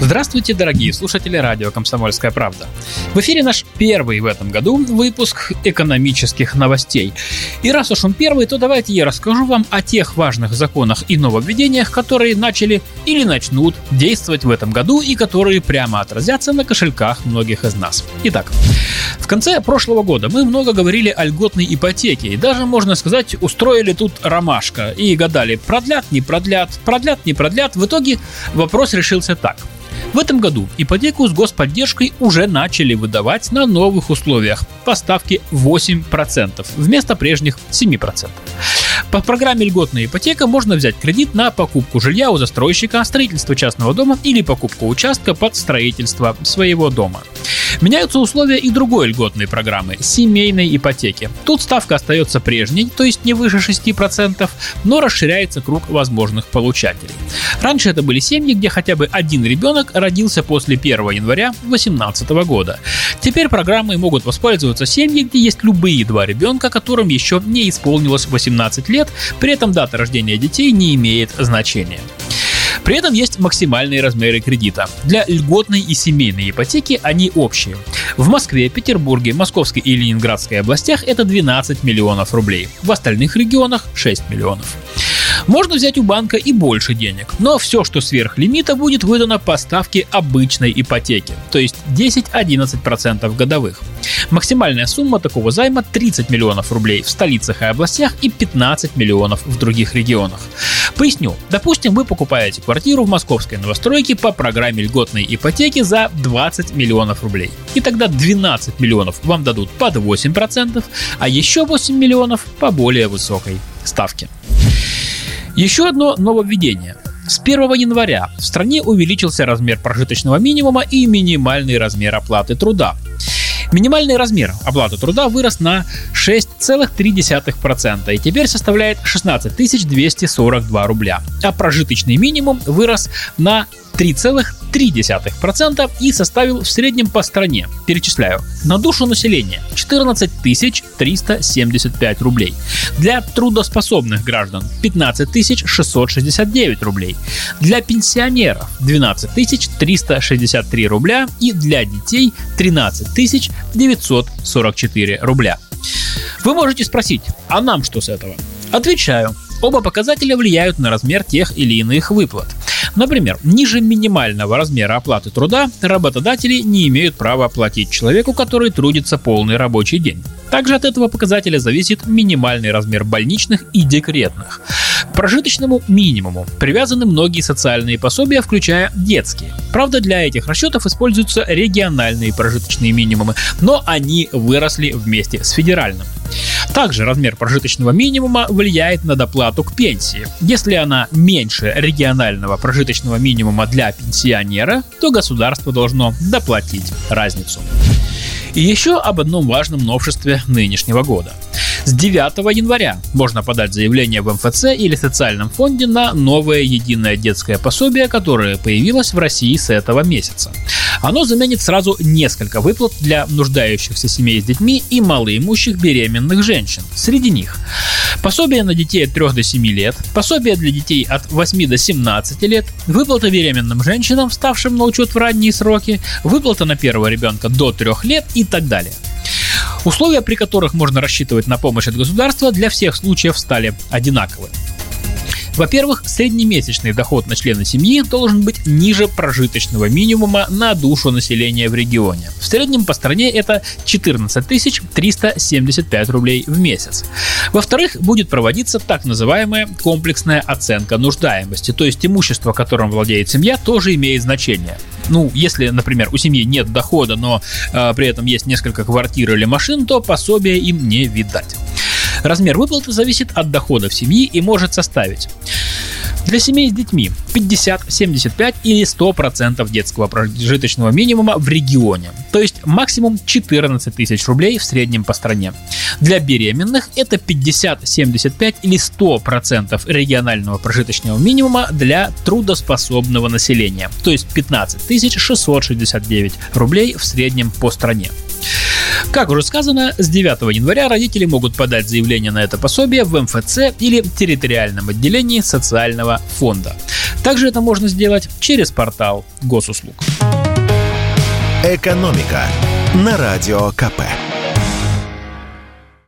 Здравствуйте, дорогие слушатели радио «Комсомольская правда». В эфире наш первый в этом году выпуск экономических новостей. И раз уж он первый, то давайте я расскажу вам о тех важных законах и нововведениях, которые начали или начнут действовать в этом году и которые прямо отразятся на кошельках многих из нас. Итак, в конце прошлого года мы много говорили о льготной ипотеке и даже, можно сказать, устроили тут ромашка и гадали, продлят, не продлят, продлят, не продлят. В итоге вопрос решился так – в этом году ипотеку с господдержкой уже начали выдавать на новых условиях по ставке 8% вместо прежних 7%. По программе «Льготная ипотека» можно взять кредит на покупку жилья у застройщика, строительство частного дома или покупку участка под строительство своего дома. Меняются условия и другой льготной программы – семейной ипотеки. Тут ставка остается прежней, то есть не выше 6%, но расширяется круг возможных получателей. Раньше это были семьи, где хотя бы один ребенок родился после 1 января 2018 года. Теперь программой могут воспользоваться семьи, где есть любые два ребенка, которым еще не исполнилось 18 лет, при этом дата рождения детей не имеет значения. При этом есть максимальные размеры кредита. Для льготной и семейной ипотеки они общие. В Москве, Петербурге, Московской и Ленинградской областях это 12 миллионов рублей. В остальных регионах 6 миллионов. Можно взять у банка и больше денег, но все, что сверх лимита, будет выдано по ставке обычной ипотеки, то есть 10-11% годовых. Максимальная сумма такого займа 30 миллионов рублей в столицах и областях и 15 миллионов в других регионах. Поясню. Допустим, вы покупаете квартиру в московской новостройке по программе льготной ипотеки за 20 миллионов рублей. И тогда 12 миллионов вам дадут под 8%, а еще 8 миллионов по более высокой ставке. Еще одно нововведение. С 1 января в стране увеличился размер прожиточного минимума и минимальный размер оплаты труда. Минимальный размер оплаты труда вырос на 6,3% и теперь составляет 16 242 рубля, а прожиточный минимум вырос на 3,3% и составил в среднем по стране, перечисляю, на душу населения 14 375 рублей. Для трудоспособных граждан 15 669 рублей. Для пенсионеров 12 363 рубля и для детей 13 944 рубля. Вы можете спросить, а нам что с этого? Отвечаю, оба показателя влияют на размер тех или иных выплат. Например, ниже минимального размера оплаты труда работодатели не имеют права оплатить человеку, который трудится полный рабочий день. Также от этого показателя зависит минимальный размер больничных и декретных. К прожиточному минимуму привязаны многие социальные пособия, включая детские. Правда, для этих расчетов используются региональные прожиточные минимумы, но они выросли вместе с федеральным. Также размер прожиточного минимума влияет на доплату к пенсии. Если она меньше регионального прожиточного минимума для пенсионера, то государство должно доплатить разницу. И еще об одном важном новшестве нынешнего года – с 9 января можно подать заявление в МФЦ или социальном фонде на новое единое детское пособие, которое появилось в России с этого месяца. Оно заменит сразу несколько выплат для нуждающихся семей с детьми и малоимущих беременных женщин. Среди них пособие на детей от 3 до 7 лет, пособие для детей от 8 до 17 лет, выплата беременным женщинам, ставшим на учет в ранние сроки, выплата на первого ребенка до 3 лет и так далее. Условия, при которых можно рассчитывать на помощь от государства, для всех случаев стали одинаковы. Во-первых, среднемесячный доход на члена семьи должен быть ниже прожиточного минимума на душу населения в регионе. В среднем по стране это 14 375 рублей в месяц. Во-вторых, будет проводиться так называемая комплексная оценка нуждаемости, то есть имущество, которым владеет семья, тоже имеет значение. Ну, если, например, у семьи нет дохода, но э, при этом есть несколько квартир или машин, то пособия им не видать. Размер выплаты зависит от доходов семьи и может составить Для семей с детьми 50, 75 или 100% детского прожиточного минимума в регионе, то есть максимум 14 тысяч рублей в среднем по стране. Для беременных это 50, 75 или 100% регионального прожиточного минимума для трудоспособного населения, то есть 15 669 рублей в среднем по стране. Как уже сказано, с 9 января родители могут подать заявление на это пособие в МФЦ или территориальном отделении социального фонда. Также это можно сделать через портал госуслуг. Экономика на радио КП.